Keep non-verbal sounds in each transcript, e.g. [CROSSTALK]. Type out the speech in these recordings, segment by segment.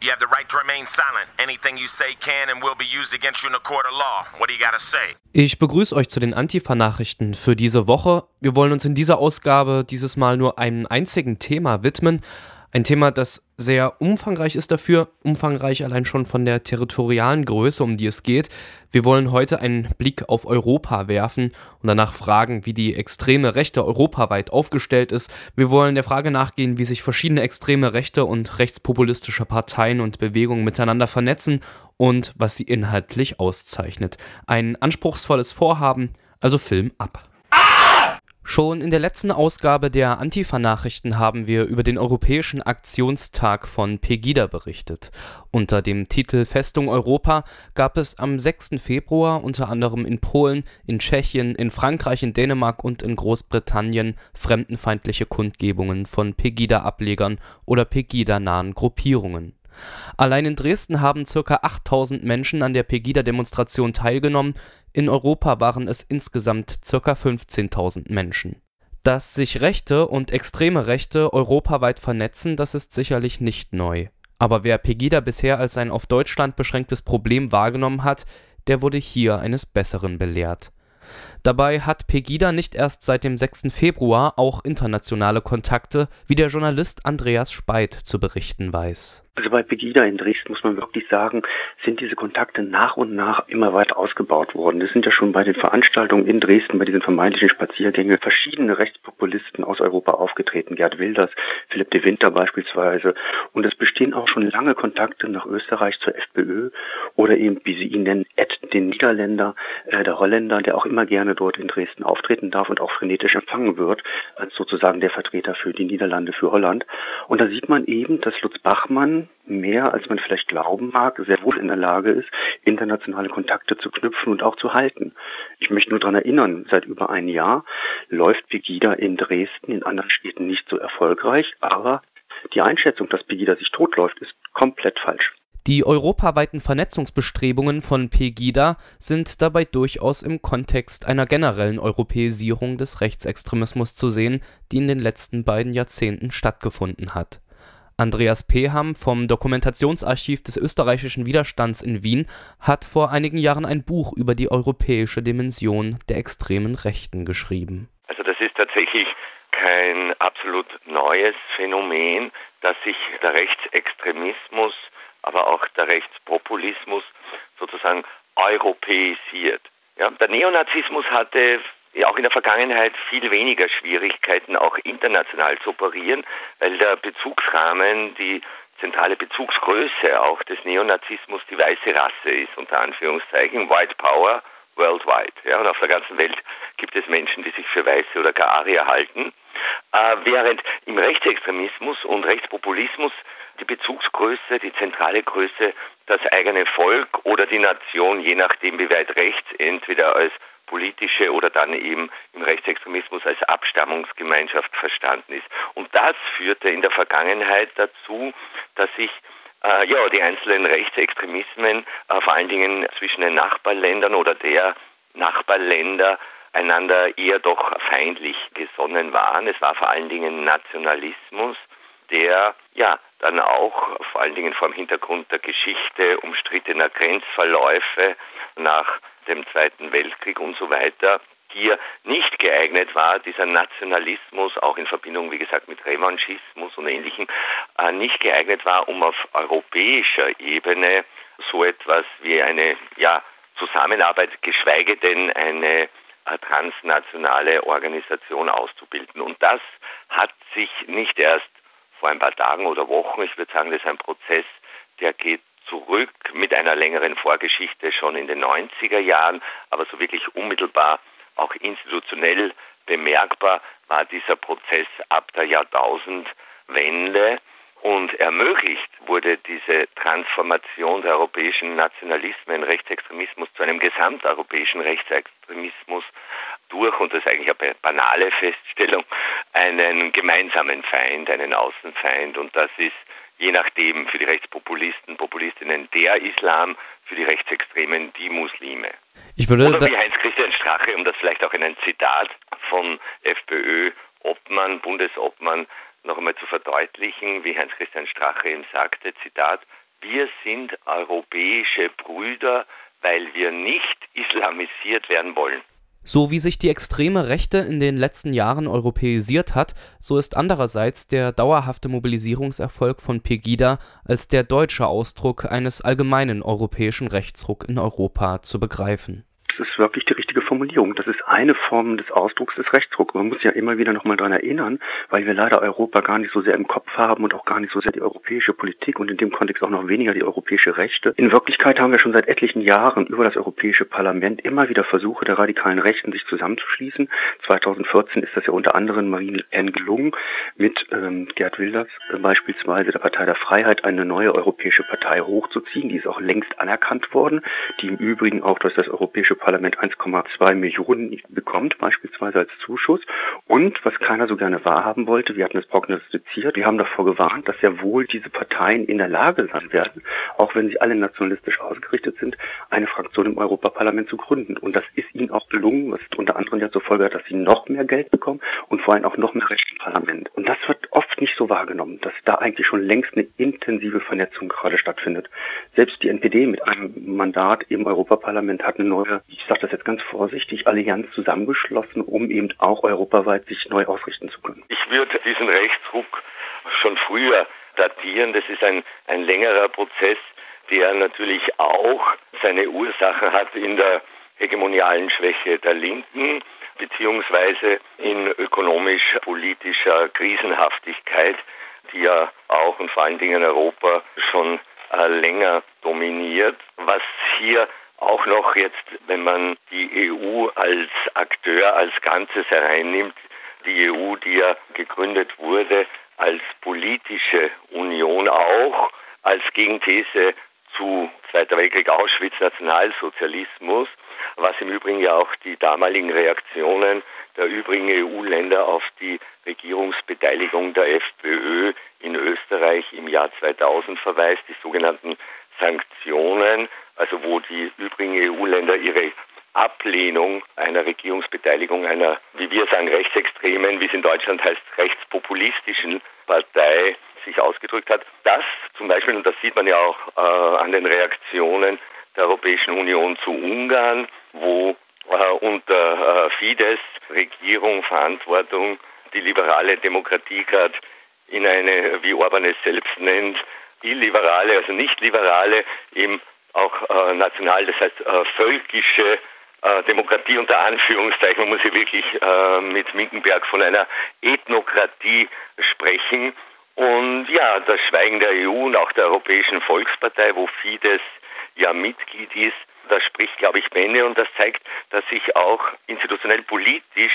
You have the right to remain silent. Anything you say can and will be used against you in a court of law. What do you gotta say? Ich begrüße euch zu den Antifa-Nachrichten für diese Woche. Wir wollen uns in dieser Ausgabe dieses Mal nur einem einzigen Thema widmen. Ein Thema, das sehr umfangreich ist dafür, umfangreich allein schon von der territorialen Größe, um die es geht. Wir wollen heute einen Blick auf Europa werfen und danach fragen, wie die extreme Rechte europaweit aufgestellt ist. Wir wollen der Frage nachgehen, wie sich verschiedene extreme Rechte und rechtspopulistische Parteien und Bewegungen miteinander vernetzen und was sie inhaltlich auszeichnet. Ein anspruchsvolles Vorhaben, also Film ab. Schon in der letzten Ausgabe der Antifa-Nachrichten haben wir über den Europäischen Aktionstag von Pegida berichtet. Unter dem Titel Festung Europa gab es am 6. Februar unter anderem in Polen, in Tschechien, in Frankreich, in Dänemark und in Großbritannien fremdenfeindliche Kundgebungen von Pegida-Ablegern oder Pegida-nahen Gruppierungen. Allein in Dresden haben ca. 8000 Menschen an der Pegida-Demonstration teilgenommen, in Europa waren es insgesamt ca. 15.000 Menschen. Dass sich Rechte und extreme Rechte europaweit vernetzen, das ist sicherlich nicht neu. Aber wer Pegida bisher als ein auf Deutschland beschränktes Problem wahrgenommen hat, der wurde hier eines Besseren belehrt. Dabei hat Pegida nicht erst seit dem 6. Februar auch internationale Kontakte, wie der Journalist Andreas Speit zu berichten weiß also bei Pegida in Dresden muss man wirklich sagen, sind diese Kontakte nach und nach immer weiter ausgebaut worden. Es sind ja schon bei den Veranstaltungen in Dresden, bei diesen vermeintlichen Spaziergängen, verschiedene Rechtspopulisten aus Europa aufgetreten. Gerd Wilders, Philipp de Winter beispielsweise. Und es bestehen auch schon lange Kontakte nach Österreich zur FPÖ oder eben, wie Sie ihn nennen, Ed, den Niederländer, äh, der Holländer, der auch immer gerne dort in Dresden auftreten darf und auch frenetisch empfangen wird, als sozusagen der Vertreter für die Niederlande, für Holland. Und da sieht man eben, dass Lutz Bachmann mehr, als man vielleicht glauben mag, sehr wohl in der Lage ist, internationale Kontakte zu knüpfen und auch zu halten. Ich möchte nur daran erinnern, seit über ein Jahr läuft Pegida in Dresden, in anderen Städten nicht so erfolgreich, aber die Einschätzung, dass Pegida sich totläuft, ist komplett falsch. Die europaweiten Vernetzungsbestrebungen von Pegida sind dabei durchaus im Kontext einer generellen Europäisierung des Rechtsextremismus zu sehen, die in den letzten beiden Jahrzehnten stattgefunden hat. Andreas Peham vom Dokumentationsarchiv des österreichischen Widerstands in Wien hat vor einigen Jahren ein Buch über die europäische Dimension der extremen Rechten geschrieben. Also das ist tatsächlich kein absolut neues Phänomen, dass sich der Rechtsextremismus, aber auch der Rechtspopulismus sozusagen europäisiert. Ja, der Neonazismus hatte auch in der Vergangenheit viel weniger Schwierigkeiten, auch international zu operieren, weil der Bezugsrahmen, die zentrale Bezugsgröße auch des Neonazismus die weiße Rasse ist, unter Anführungszeichen, White Power worldwide. Ja, und auf der ganzen Welt gibt es Menschen, die sich für Weiße oder gar Arier halten. Äh, während im Rechtsextremismus und Rechtspopulismus die Bezugsgröße, die zentrale Größe, das eigene Volk oder die Nation, je nachdem wie weit rechts, entweder als politische oder dann eben im Rechtsextremismus als Abstammungsgemeinschaft verstanden ist. Und das führte in der Vergangenheit dazu, dass sich äh, ja, die einzelnen Rechtsextremismen äh, vor allen Dingen zwischen den Nachbarländern oder der Nachbarländer einander eher doch feindlich gesonnen waren. Es war vor allen Dingen Nationalismus, der ja dann auch vor allen Dingen vor dem Hintergrund der Geschichte umstrittener Grenzverläufe nach dem Zweiten Weltkrieg und so weiter hier nicht geeignet war, dieser Nationalismus auch in Verbindung, wie gesagt, mit Revanchismus und Ähnlichem, äh, nicht geeignet war, um auf europäischer Ebene so etwas wie eine ja, Zusammenarbeit, geschweige denn eine äh, transnationale Organisation auszubilden. Und das hat sich nicht erst vor ein paar Tagen oder Wochen, ich würde sagen, das ist ein Prozess, der geht zurück mit einer längeren Vorgeschichte schon in den 90er Jahren, aber so wirklich unmittelbar auch institutionell bemerkbar war dieser Prozess ab der Jahrtausendwende und ermöglicht wurde diese Transformation der europäischen Nationalismen, Rechtsextremismus zu einem gesamteuropäischen Rechtsextremismus durch, und das ist eigentlich eine banale Feststellung, einen gemeinsamen Feind, einen Außenfeind. Und das ist je nachdem für die Rechtspopulisten, Populistinnen der Islam, für die Rechtsextremen die Muslime. Ich würde Oder wie Heinz-Christian Strache, um das vielleicht auch in ein Zitat von FPÖ-Obmann, Bundesobmann noch einmal zu verdeutlichen, wie Heinz-Christian Strache ihm sagte, Zitat, wir sind europäische Brüder, weil wir nicht islamisiert werden wollen. So wie sich die extreme Rechte in den letzten Jahren europäisiert hat, so ist andererseits der dauerhafte Mobilisierungserfolg von Pegida als der deutsche Ausdruck eines allgemeinen europäischen Rechtsruck in Europa zu begreifen ist wirklich die richtige Formulierung. Das ist eine Form des Ausdrucks des Rechtsdrucks. Man muss ja immer wieder nochmal dran erinnern, weil wir leider Europa gar nicht so sehr im Kopf haben und auch gar nicht so sehr die europäische Politik und in dem Kontext auch noch weniger die europäische Rechte. In Wirklichkeit haben wir schon seit etlichen Jahren über das Europäische Parlament immer wieder Versuche der radikalen Rechten, sich zusammenzuschließen. 2014 ist das ja unter anderem Marine Pen gelungen, mit ähm, Gerd Wilders äh, beispielsweise der Partei der Freiheit eine neue europäische Partei hochzuziehen. Die ist auch längst anerkannt worden, die im Übrigen auch durch das Europäische Parlament Parlament 1,2 Millionen bekommt, beispielsweise als Zuschuss. Und was keiner so gerne wahrhaben wollte, wir hatten es prognostiziert, wir haben davor gewarnt, dass ja wohl diese Parteien in der Lage sein werden, auch wenn sie alle nationalistisch ausgerichtet sind, eine Fraktion im Europaparlament zu gründen. Und das ist ihnen auch gelungen, was unter anderem ja zur Folge hat, dass sie noch mehr Geld bekommen und vor allem auch noch mehr Recht im Parlament. Und das wird oft nicht so wahrgenommen, dass da eigentlich schon längst eine intensive Vernetzung gerade stattfindet. Selbst die NPD mit einem Mandat im Europaparlament hat eine neue ich sage das jetzt ganz vorsichtig, Allianz zusammengeschlossen, um eben auch europaweit sich neu ausrichten zu können. Ich würde diesen Rechtsruck schon früher datieren. Das ist ein, ein längerer Prozess, der natürlich auch seine Ursachen hat in der hegemonialen Schwäche der Linken beziehungsweise in ökonomisch-politischer Krisenhaftigkeit, die ja auch und vor allen Dingen in Europa schon äh, länger dominiert. Was hier auch noch jetzt, wenn man die EU als Akteur, als Ganzes hereinnimmt, die EU, die ja gegründet wurde als politische Union auch, als Gegenthese zu Zweiter Weltkrieg Auschwitz, Nationalsozialismus, was im Übrigen ja auch die damaligen Reaktionen der übrigen EU-Länder auf die Regierungsbeteiligung der FPÖ in Österreich im Jahr 2000 verweist, die sogenannten Sanktionen, also wo die übrigen EU-Länder ihre Ablehnung einer Regierungsbeteiligung einer, wie wir sagen, rechtsextremen, wie es in Deutschland heißt, rechtspopulistischen Partei sich ausgedrückt hat. Das zum Beispiel, und das sieht man ja auch äh, an den Reaktionen der Europäischen Union zu Ungarn, wo äh, unter äh, Fidesz Regierung Verantwortung die liberale Demokratie gerade in eine, wie Orban es selbst nennt, illiberale, also nicht liberale, eben auch äh, national, das heißt äh, völkische äh, Demokratie unter Anführungszeichen. Man muss hier wirklich mit Minkenberg von einer Ethnokratie sprechen. Und ja, das Schweigen der EU und auch der Europäischen Volkspartei, wo Fidesz ja Mitglied ist, das spricht, glaube ich, Bände und das zeigt, dass sich auch institutionell politisch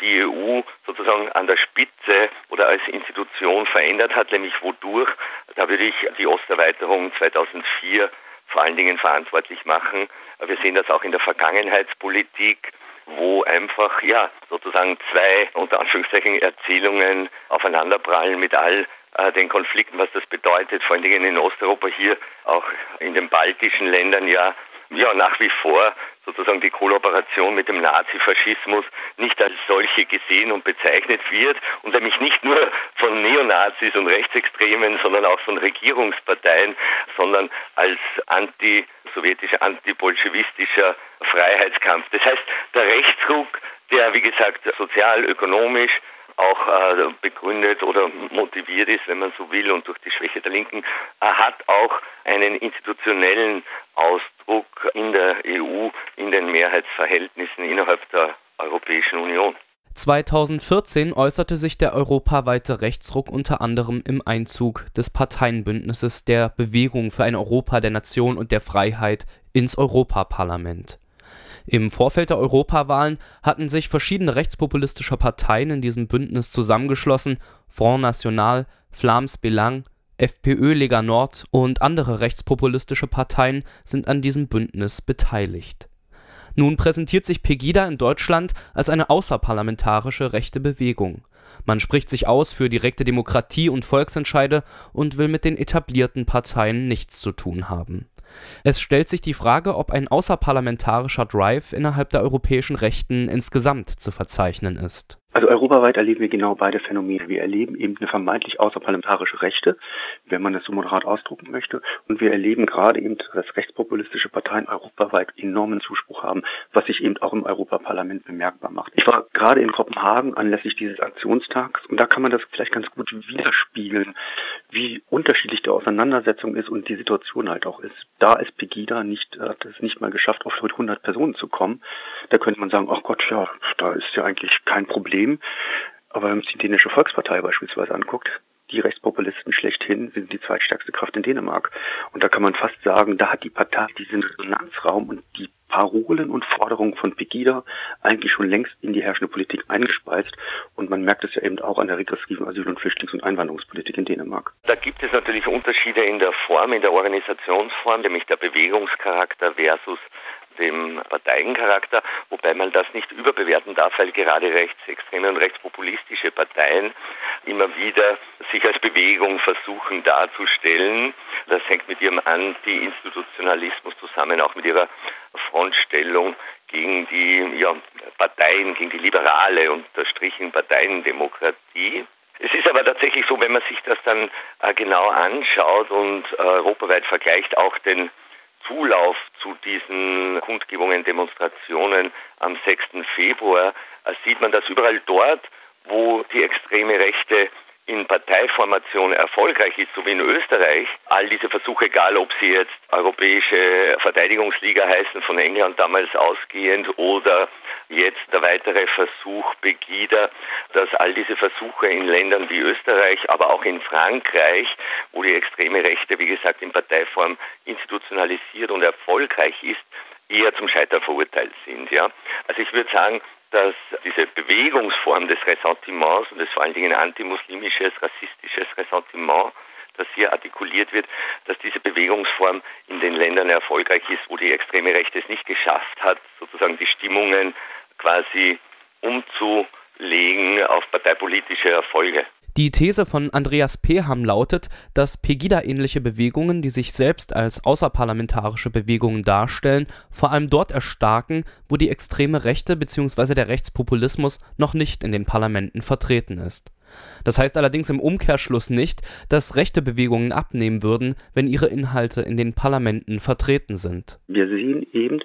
die EU sozusagen an der Spitze oder als Institution verändert hat, nämlich wodurch, da würde ich die Osterweiterung 2004 vor allen Dingen verantwortlich machen. Wir sehen das auch in der Vergangenheitspolitik, wo einfach ja sozusagen zwei unter Anführungszeichen Erzählungen aufeinanderprallen mit all äh, den Konflikten, was das bedeutet, vor allen Dingen in Osteuropa hier, auch in den baltischen Ländern ja ja nach wie vor sozusagen die Kollaboration mit dem Nazifaschismus nicht als solche gesehen und bezeichnet wird und nämlich nicht nur von Neonazis und Rechtsextremen, sondern auch von Regierungsparteien, sondern als anti-sowjetischer, anti-bolschewistischer Freiheitskampf. Das heißt, der Rechtsruck, der wie gesagt sozial, ökonomisch, auch äh, begründet oder motiviert ist, wenn man so will, und durch die Schwäche der Linken, äh, hat auch einen institutionellen Ausdruck in der EU, in den Mehrheitsverhältnissen innerhalb der Europäischen Union. 2014 äußerte sich der europaweite Rechtsruck unter anderem im Einzug des Parteienbündnisses der Bewegung für ein Europa der Nation und der Freiheit ins Europaparlament. Im Vorfeld der Europawahlen hatten sich verschiedene rechtspopulistische Parteien in diesem Bündnis zusammengeschlossen, Front National, Flams Belang, FPÖ Lega Nord und andere rechtspopulistische Parteien sind an diesem Bündnis beteiligt. Nun präsentiert sich Pegida in Deutschland als eine außerparlamentarische rechte Bewegung. Man spricht sich aus für direkte Demokratie und Volksentscheide und will mit den etablierten Parteien nichts zu tun haben es stellt sich die Frage, ob ein außerparlamentarischer Drive innerhalb der europäischen Rechten insgesamt zu verzeichnen ist Also europaweit erleben wir genau beide Phänomene. Wir erleben eben eine vermeintlich außerparlamentarische Rechte, wenn man das so moderat ausdrucken möchte. Und wir erleben gerade eben, dass rechtspopulistische Parteien europaweit enormen Zuspruch haben, was sich eben auch im Europaparlament bemerkbar macht. Ich war gerade in Kopenhagen anlässlich dieses Aktionstags und da kann man das vielleicht ganz gut widerspiegeln, wie unterschiedlich die Auseinandersetzung ist und die Situation halt auch ist. Da ist Pegida nicht, hat es nicht mal geschafft, auf 100 Personen zu kommen. Da könnte man sagen, ach Gott, ja, da ist ja eigentlich kein Problem. Aber wenn man sich die dänische Volkspartei beispielsweise anguckt, die Rechtspopulisten schlechthin sind die zweitstärkste Kraft in Dänemark. Und da kann man fast sagen, da hat die Partei diesen Resonanzraum und die Parolen und Forderungen von Pegida eigentlich schon längst in die herrschende Politik eingespeist. Und man merkt es ja eben auch an der regressiven Asyl- und Flüchtlings- und Einwanderungspolitik in Dänemark. Da gibt es natürlich Unterschiede in der Form, in der Organisationsform, nämlich der Bewegungscharakter versus dem Parteiencharakter, wobei man das nicht überbewerten darf, weil gerade rechtsextreme und rechtspopulistische Parteien immer wieder sich als Bewegung versuchen darzustellen. Das hängt mit ihrem Anti-Institutionalismus zusammen, auch mit ihrer Frontstellung gegen die ja, Parteien, gegen die liberale, unterstrichen Parteiendemokratie. Es ist aber tatsächlich so, wenn man sich das dann äh, genau anschaut und äh, europaweit vergleicht, auch den Zulauf zu diesen Kundgebungen, Demonstrationen am 6. Februar äh, sieht man, dass überall dort, wo die extreme Rechte in Parteiformation erfolgreich ist, so wie in Österreich, all diese Versuche, egal ob sie jetzt Europäische Verteidigungsliga heißen, von England damals ausgehend, oder jetzt der weitere Versuch Begida, dass all diese Versuche in Ländern wie Österreich, aber auch in Frankreich, wo die extreme Rechte, wie gesagt, in Parteiform institutionalisiert und erfolgreich ist, eher zum Scheitern verurteilt sind. Ja? Also ich würde sagen, dass diese Bewegungsform des Ressentiments und des vor allen Dingen antimuslimisches, rassistisches Ressentiment, das hier artikuliert wird, dass diese Bewegungsform in den Ländern erfolgreich ist, wo die extreme Rechte es nicht geschafft hat, sozusagen die Stimmungen quasi umzulegen auf parteipolitische Erfolge. Die These von Andreas Peham lautet, dass Pegida-ähnliche Bewegungen, die sich selbst als außerparlamentarische Bewegungen darstellen, vor allem dort erstarken, wo die extreme Rechte bzw. der Rechtspopulismus noch nicht in den Parlamenten vertreten ist. Das heißt allerdings im Umkehrschluss nicht, dass rechte Bewegungen abnehmen würden, wenn ihre Inhalte in den Parlamenten vertreten sind. Wir sehen eben,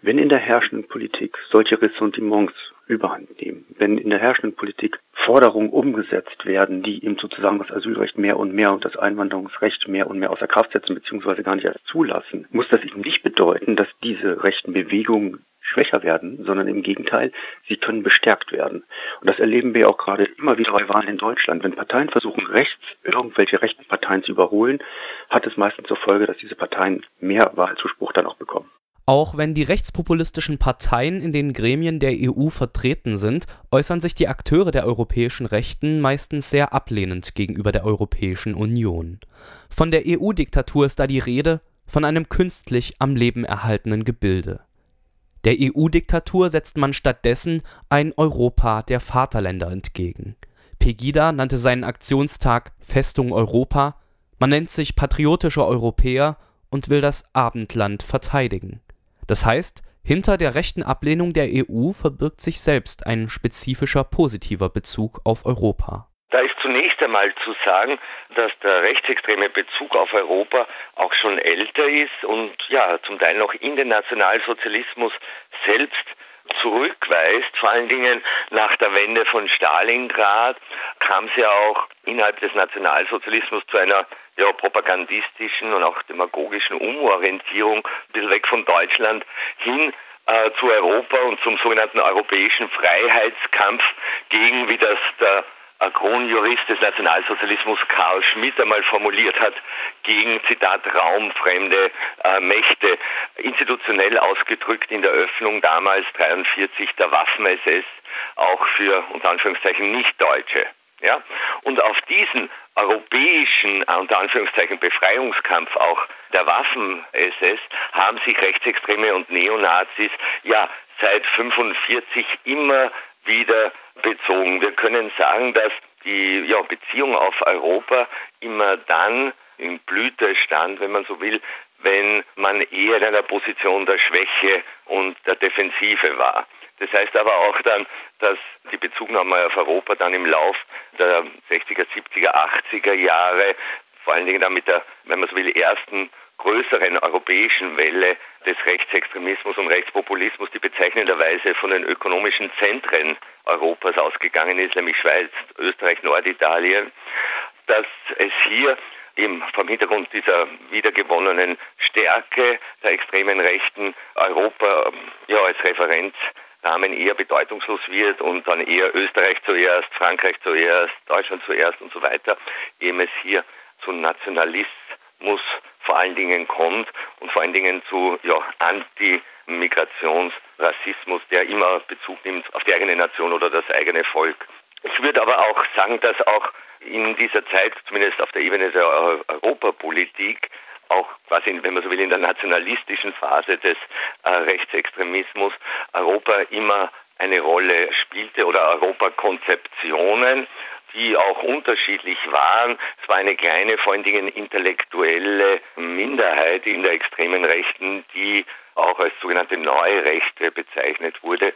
wenn in der herrschenden Politik solche Ressentiments überhand nehmen, wenn in der herrschenden Politik Forderungen umgesetzt werden, die eben sozusagen das Asylrecht mehr und mehr und das Einwanderungsrecht mehr und mehr außer Kraft setzen bzw. gar nicht erst zulassen, muss das eben nicht bedeuten, dass diese rechten Bewegungen schwächer werden, sondern im Gegenteil, sie können bestärkt werden. Und das erleben wir auch gerade immer wieder bei Wahlen in Deutschland. Wenn Parteien versuchen, rechts irgendwelche rechten Parteien zu überholen, hat es meistens zur Folge, dass diese Parteien mehr Wahlzuspruch dann auch bekommen. Auch wenn die rechtspopulistischen Parteien in den Gremien der EU vertreten sind, äußern sich die Akteure der europäischen Rechten meistens sehr ablehnend gegenüber der Europäischen Union. Von der EU-Diktatur ist da die Rede, von einem künstlich am Leben erhaltenen Gebilde. Der EU-Diktatur setzt man stattdessen ein Europa der Vaterländer entgegen. Pegida nannte seinen Aktionstag Festung Europa, man nennt sich patriotische Europäer und will das Abendland verteidigen. Das heißt, hinter der rechten Ablehnung der EU verbirgt sich selbst ein spezifischer positiver Bezug auf Europa. Da ist zunächst einmal zu sagen, dass der rechtsextreme Bezug auf Europa auch schon älter ist und ja, zum Teil noch in den Nationalsozialismus selbst zurückweist, vor allen Dingen nach der Wende von Stalingrad kam es ja auch innerhalb des Nationalsozialismus zu einer ja, propagandistischen und auch demagogischen Umorientierung, ein bisschen weg von Deutschland hin äh, zu Europa und zum sogenannten europäischen Freiheitskampf gegen, wie das der Kronjurist des Nationalsozialismus Karl Schmidt einmal formuliert hat, gegen, Zitat, raumfremde äh, Mächte, institutionell ausgedrückt in der Öffnung damals 43 der Waffen-SS, auch für, unter Anführungszeichen, Nicht-Deutsche. Ja? Und auf diesen europäischen, äh, unter Anführungszeichen, Befreiungskampf auch der Waffen-SS haben sich Rechtsextreme und Neonazis ja seit 45 immer wieder bezogen. Wir können sagen, dass die ja, Beziehung auf Europa immer dann in Blüte stand, wenn man so will, wenn man eher in einer Position der Schwäche und der Defensive war. Das heißt aber auch dann, dass die Bezugnahme auf Europa dann im Lauf der 60er, 70er, 80er Jahre, vor allen Dingen dann mit der, wenn man so will, ersten größeren europäischen Welle des Rechtsextremismus und Rechtspopulismus, die bezeichnenderweise von den ökonomischen Zentren Europas ausgegangen ist, nämlich Schweiz, Österreich, Norditalien, dass es hier eben vom Hintergrund dieser wiedergewonnenen Stärke der extremen Rechten Europa ja als Referenzrahmen eher bedeutungslos wird und dann eher Österreich zuerst, Frankreich zuerst, Deutschland zuerst und so weiter, eben es hier zu Nationalismus vor allen Dingen kommt und vor allen Dingen zu ja, Anti-Migrationsrassismus, der immer Bezug nimmt auf die eigene Nation oder das eigene Volk. Ich würde aber auch sagen, dass auch in dieser Zeit, zumindest auf der Ebene der Europapolitik, auch quasi, wenn man so will, in der nationalistischen Phase des äh, Rechtsextremismus Europa immer eine Rolle spielte oder Europakonzeptionen, die auch unterschiedlich waren. Es war eine kleine, vor allen Dingen intellektuelle Minderheit in der extremen Rechten, die auch als sogenannte Neue Rechte bezeichnet wurde,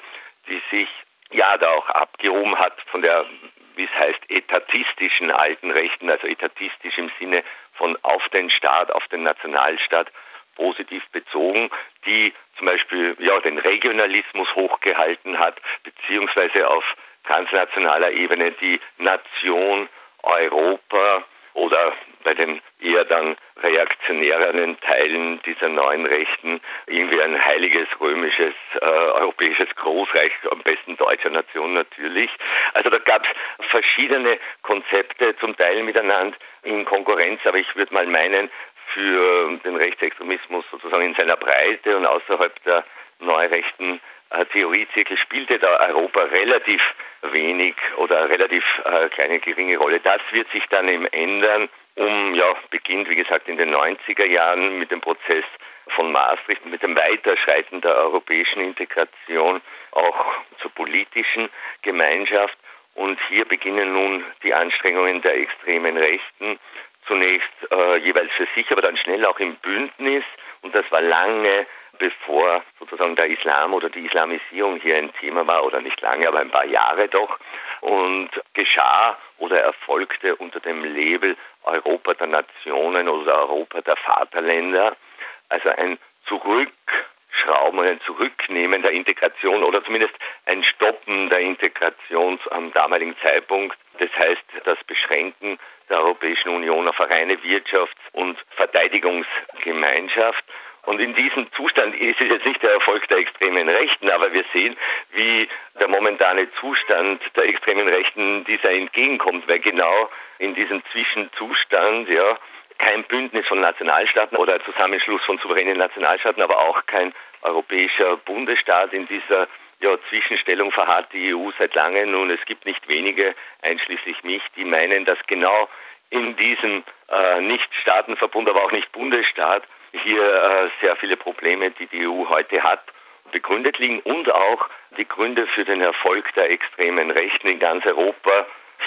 die sich ja da auch abgehoben hat von der, wie es heißt, etatistischen alten Rechten, also etatistisch im Sinne von auf den Staat, auf den Nationalstaat positiv bezogen, die zum Beispiel ja den Regionalismus hochgehalten hat, beziehungsweise auf transnationaler Ebene die Nation Europa oder bei den eher dann reaktionäreren Teilen dieser neuen Rechten irgendwie ein heiliges römisches äh, europäisches Großreich, am besten deutscher Nation natürlich. Also da gab es verschiedene Konzepte, zum Teil miteinander in Konkurrenz, aber ich würde mal meinen, für den Rechtsextremismus sozusagen in seiner Breite und außerhalb der neurechten Theoriezirkel spielte da Europa relativ wenig oder relativ äh, kleine geringe Rolle. Das wird sich dann eben ändern, um ja beginnt wie gesagt in den 90er Jahren mit dem Prozess von Maastricht mit dem Weiterschreiten der europäischen Integration auch zur politischen Gemeinschaft und hier beginnen nun die Anstrengungen der extremen Rechten zunächst äh, jeweils für sich, aber dann schnell auch im Bündnis und das war lange bevor sozusagen der Islam oder die Islamisierung hier ein Thema war, oder nicht lange, aber ein paar Jahre doch, und geschah oder erfolgte unter dem Label Europa der Nationen oder Europa der Vaterländer, also ein Zurückschrauben und ein Zurücknehmen der Integration oder zumindest ein Stoppen der Integration am damaligen Zeitpunkt. Das heißt, das Beschränken der Europäischen Union auf eine reine Wirtschafts- und Verteidigungsgemeinschaft und in diesem Zustand ist es jetzt nicht der Erfolg der extremen Rechten, aber wir sehen, wie der momentane Zustand der extremen Rechten dieser entgegenkommt, weil genau in diesem Zwischenzustand, ja, kein Bündnis von Nationalstaaten oder Zusammenschluss von souveränen Nationalstaaten, aber auch kein europäischer Bundesstaat in dieser ja, Zwischenstellung verharrt die EU seit langem. und es gibt nicht wenige, einschließlich mich, die meinen, dass genau in diesem äh, nicht Staatenverbund, aber auch nicht Bundesstaat hier äh, sehr viele Probleme, die die EU heute hat, begründet liegen und auch die Gründe für den Erfolg der extremen Rechten in ganz Europa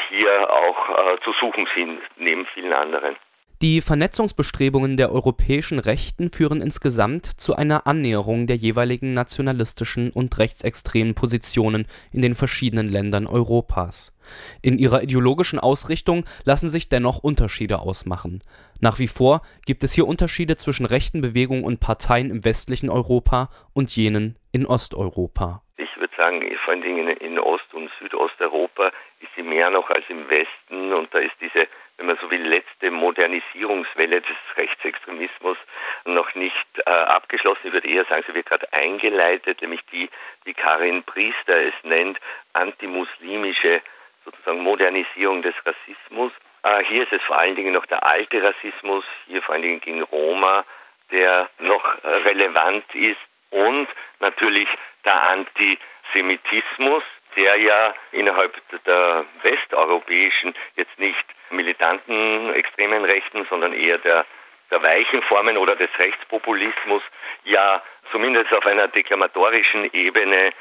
hier auch äh, zu suchen sind, neben vielen anderen. Die Vernetzungsbestrebungen der europäischen Rechten führen insgesamt zu einer Annäherung der jeweiligen nationalistischen und rechtsextremen Positionen in den verschiedenen Ländern Europas. In ihrer ideologischen Ausrichtung lassen sich dennoch Unterschiede ausmachen. Nach wie vor gibt es hier Unterschiede zwischen rechten Bewegungen und Parteien im westlichen Europa und jenen in Osteuropa. Würde sagen, vor allen Dingen in Ost- und Südosteuropa ist sie mehr noch als im Westen und da ist diese wenn man so will, letzte Modernisierungswelle des Rechtsextremismus noch nicht äh, abgeschlossen. Ich würde eher sagen, sie wird gerade eingeleitet, nämlich die, wie Karin Priester es nennt, antimuslimische sozusagen Modernisierung des Rassismus. Äh, hier ist es vor allen Dingen noch der alte Rassismus, hier vor allen Dingen gegen Roma, der noch äh, relevant ist und natürlich der Antisemitismus, der ja innerhalb der westeuropäischen, jetzt nicht militanten extremen Rechten, sondern eher der, der weichen Formen oder des Rechtspopulismus ja zumindest auf einer deklamatorischen Ebene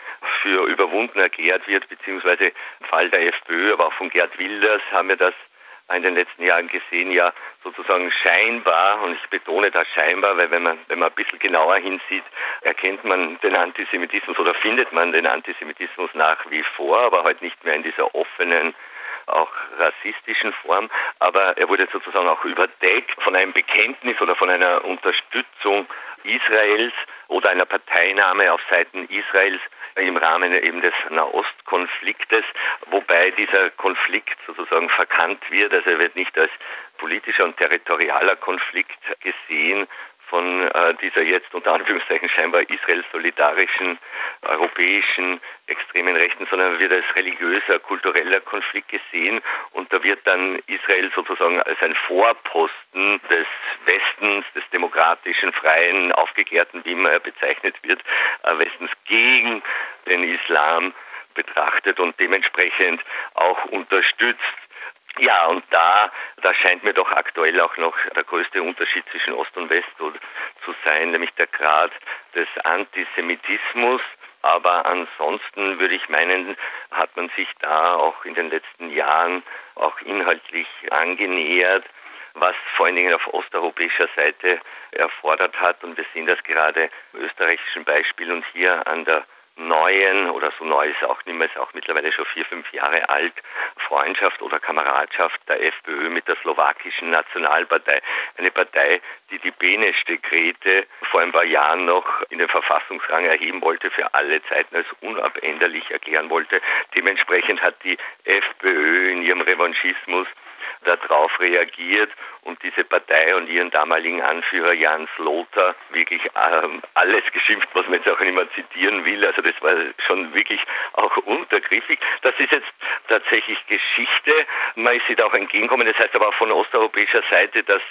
für überwunden erklärt wird, beziehungsweise im Fall der FPÖ, aber auch von Gerd Wilders haben wir das in den letzten Jahren gesehen, ja sozusagen scheinbar, und ich betone das scheinbar, weil wenn man, wenn man ein bisschen genauer hinsieht, erkennt man den Antisemitismus oder findet man den Antisemitismus nach wie vor, aber halt nicht mehr in dieser offenen, auch rassistischen Form, aber er wurde sozusagen auch überdeckt von einem Bekenntnis oder von einer Unterstützung Israels oder einer Parteinahme auf Seiten Israels im Rahmen eben des Nahostkonfliktes, wobei dieser Konflikt sozusagen verkannt wird. Also er wird nicht als politischer und territorialer Konflikt gesehen, von äh, dieser jetzt unter Anführungszeichen scheinbar Israel-solidarischen europäischen extremen Rechten, sondern wird als religiöser, kultureller Konflikt gesehen und da wird dann Israel sozusagen als ein Vorposten des Westens, des demokratischen, freien, aufgeklärten, wie immer er bezeichnet wird, äh, Westens gegen den Islam betrachtet und dementsprechend auch unterstützt. Ja, und da, da scheint mir doch aktuell auch noch der größte Unterschied zwischen Ost und West zu sein, nämlich der Grad des Antisemitismus. Aber ansonsten würde ich meinen, hat man sich da auch in den letzten Jahren auch inhaltlich angenähert, was vor allen Dingen auf osteuropäischer Seite erfordert hat. Und wir sehen das gerade im österreichischen Beispiel und hier an der neuen oder so neu ist auch nicht mehr, ist auch mittlerweile schon vier, fünf Jahre alt, Freundschaft oder Kameradschaft der FPÖ mit der slowakischen Nationalpartei. Eine Partei, die die Beneš-Dekrete vor ein paar Jahren noch in den Verfassungsrang erheben wollte, für alle Zeiten als unabänderlich erklären wollte. Dementsprechend hat die FPÖ in ihrem Revanchismus darauf reagiert und diese Partei und ihren damaligen Anführer Jans Lothar wirklich ähm, alles geschimpft, was man jetzt auch nicht mehr zitieren will. Also das war schon wirklich auch untergriffig. Das ist jetzt tatsächlich Geschichte. Man ist sich auch entgegenkommen. Das heißt aber auch von osteuropäischer Seite, dass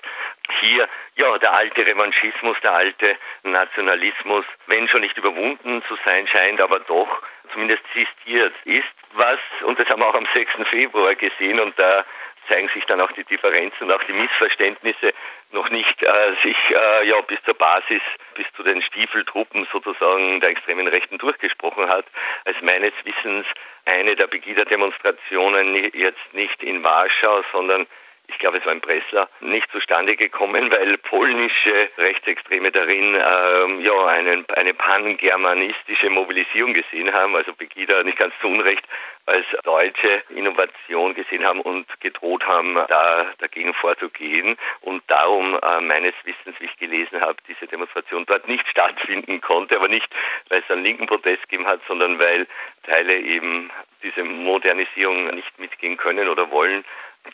hier ja der alte Revanchismus, der alte Nationalismus, wenn schon nicht überwunden zu sein scheint, aber doch zumindest zistiert ist, was, und das haben wir auch am 6. Februar gesehen, und da zeigen sich dann auch die Differenzen und auch die Missverständnisse noch nicht äh, sich äh, ja bis zur Basis, bis zu den Stiefeltruppen sozusagen der extremen Rechten durchgesprochen hat, als meines Wissens eine der Pegida-Demonstrationen jetzt nicht in Warschau, sondern ich glaube, es war in Breslau, nicht zustande gekommen, [LAUGHS] weil polnische Rechtsextreme darin ähm, ja einen, eine pangermanistische Mobilisierung gesehen haben, also Pegida nicht ganz zu Unrecht als deutsche Innovation gesehen haben und gedroht haben, da dagegen vorzugehen. Und darum äh, meines Wissens, wie ich gelesen habe, diese Demonstration dort nicht [LAUGHS] stattfinden konnte, aber nicht, weil es einen linken Protest gegeben hat, sondern weil Teile eben diese Modernisierung nicht mitgehen können oder wollen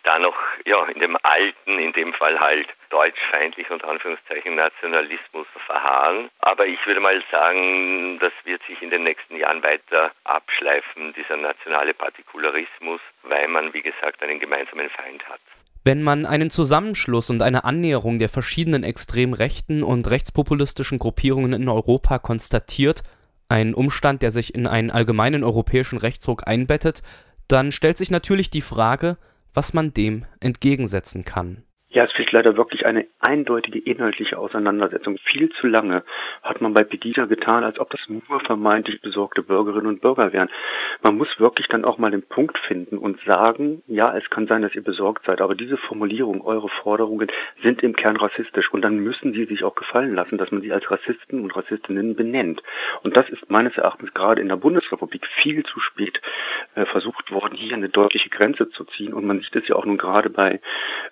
da noch ja in dem alten, in dem Fall halt deutschfeindlich und Anführungszeichen Nationalismus verharren. Aber ich würde mal sagen, das wird sich in den nächsten Jahren weiter abschleifen, dieser nationale Partikularismus, weil man, wie gesagt, einen gemeinsamen Feind hat. Wenn man einen Zusammenschluss und eine Annäherung der verschiedenen extrem rechten und rechtspopulistischen Gruppierungen in Europa konstatiert, ein Umstand, der sich in einen allgemeinen europäischen Rechtsruck einbettet, dann stellt sich natürlich die Frage, was man dem entgegensetzen kann. Ja, es fehlt leider wirklich eine eindeutige inhaltliche Auseinandersetzung. Viel zu lange hat man bei Pegida getan, als ob das nur vermeintlich besorgte Bürgerinnen und Bürger wären. Man muss wirklich dann auch mal den Punkt finden und sagen, ja, es kann sein, dass ihr besorgt seid, aber diese Formulierung, eure Forderungen sind im Kern rassistisch und dann müssen sie sich auch gefallen lassen, dass man sie als Rassisten und Rassistinnen benennt. Und das ist meines Erachtens gerade in der Bundesrepublik viel zu spät äh, versucht worden, hier eine deutliche Grenze zu ziehen und man sieht es ja auch nun gerade bei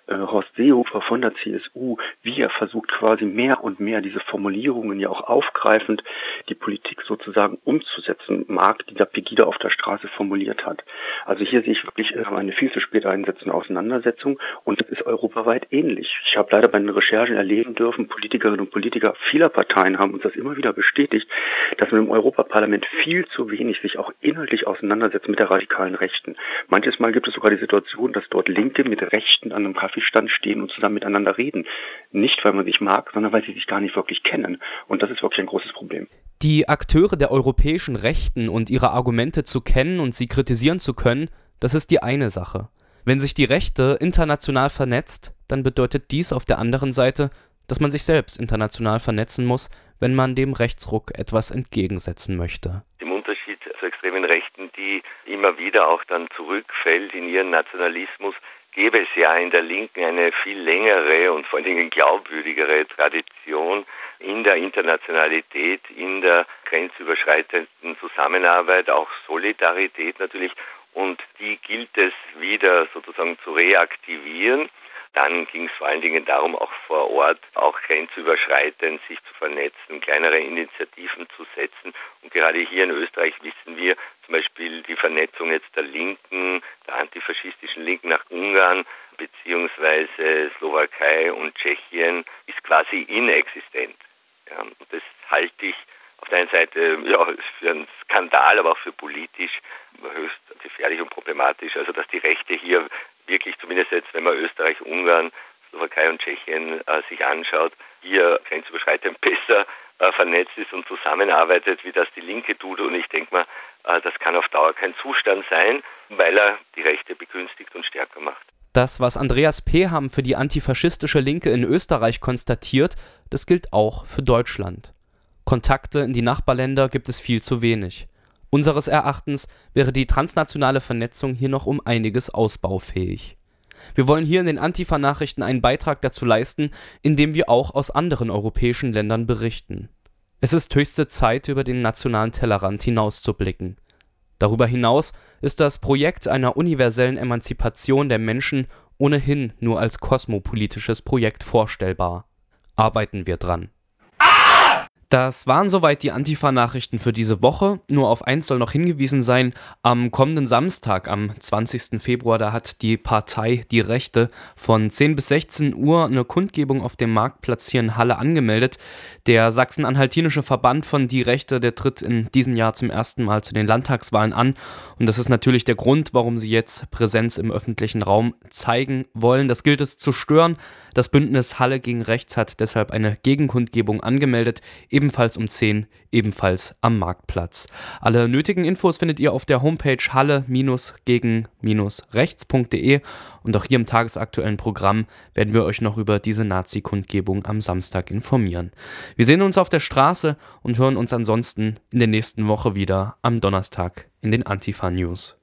äh, Horst See Seehofer von der CSU, wie er versucht quasi mehr und mehr diese Formulierungen ja auch aufgreifend die Politik sozusagen umzusetzen mag, die der Pegida auf der Straße formuliert hat. Also hier sehe ich wirklich äh, eine viel zu spät einsetzende Auseinandersetzung und das ist europaweit ähnlich. Ich habe leider bei den Recherchen erleben dürfen, Politikerinnen und Politiker vieler Parteien haben uns das immer wieder bestätigt, dass man im Europaparlament viel zu wenig sich auch inhaltlich auseinandersetzt mit der radikalen Rechten. Manches Mal gibt es sogar die Situation, dass dort Linke mit Rechten an einem Kaffeestand stehen und zusammen miteinander reden. Nicht, weil man sich mag, sondern weil sie sich gar nicht wirklich kennen. Und das ist wirklich ein großes Problem. Die Akteure der europäischen Rechten und ihre Argumente zu kennen und sie kritisieren zu können, das ist die eine Sache. Wenn sich die Rechte international vernetzt, dann bedeutet dies auf der anderen Seite, dass man sich selbst international vernetzen muss, wenn man dem Rechtsruck etwas entgegensetzen möchte. Im Unterschied zu extremen Rechten, die immer wieder auch dann zurückfällt in ihren Nationalismus, gäbe es ja in der Linken eine viel längere und vor allen Dingen glaubwürdigere Tradition in der Internationalität, in der grenzüberschreitenden Zusammenarbeit, auch Solidarität natürlich. Und die gilt es wieder sozusagen zu reaktivieren. Dann ging es vor allen Dingen darum, auch vor Ort, auch grenzüberschreitend sich zu vernetzen, kleinere Initiativen zu setzen. Und gerade hier in Österreich wissen wir Beispiel die Vernetzung jetzt der Linken, der antifaschistischen Linken nach Ungarn beziehungsweise Slowakei und Tschechien ist quasi inexistent. Ja, und das halte ich auf der einen Seite ja, für einen Skandal, aber auch für politisch höchst gefährlich und problematisch. Also dass die Rechte hier wirklich, zumindest jetzt, wenn man Österreich, Ungarn, Slowakei und Tschechien äh, sich anschaut, hier grenzüberschreitend besser äh, vernetzt ist und zusammenarbeitet, wie das die Linke tut. Und ich denke mal, äh, das kann auf Dauer kein Zustand sein, weil er die Rechte begünstigt und stärker macht. Das, was Andreas Peham für die antifaschistische Linke in Österreich konstatiert, das gilt auch für Deutschland. Kontakte in die Nachbarländer gibt es viel zu wenig. Unseres Erachtens wäre die transnationale Vernetzung hier noch um einiges ausbaufähig. Wir wollen hier in den Antifa-Nachrichten einen Beitrag dazu leisten, indem wir auch aus anderen europäischen Ländern berichten. Es ist höchste Zeit, über den nationalen Tellerrand hinauszublicken. Darüber hinaus ist das Projekt einer universellen Emanzipation der Menschen ohnehin nur als kosmopolitisches Projekt vorstellbar. Arbeiten wir dran. Das waren soweit die Antifa-Nachrichten für diese Woche. Nur auf eins soll noch hingewiesen sein. Am kommenden Samstag, am 20. Februar, da hat die Partei Die Rechte von 10 bis 16 Uhr eine Kundgebung auf dem Marktplatz hier in Halle angemeldet. Der Sachsen-Anhaltinische Verband von Die Rechte, der tritt in diesem Jahr zum ersten Mal zu den Landtagswahlen an. Und das ist natürlich der Grund, warum sie jetzt Präsenz im öffentlichen Raum zeigen wollen. Das gilt es zu stören. Das Bündnis Halle gegen Rechts hat deshalb eine Gegenkundgebung angemeldet ebenfalls um 10, ebenfalls am Marktplatz. Alle nötigen Infos findet ihr auf der Homepage halle-gegen-rechts.de und auch hier im tagesaktuellen Programm werden wir euch noch über diese Nazi-Kundgebung am Samstag informieren. Wir sehen uns auf der Straße und hören uns ansonsten in der nächsten Woche wieder am Donnerstag in den Antifa News.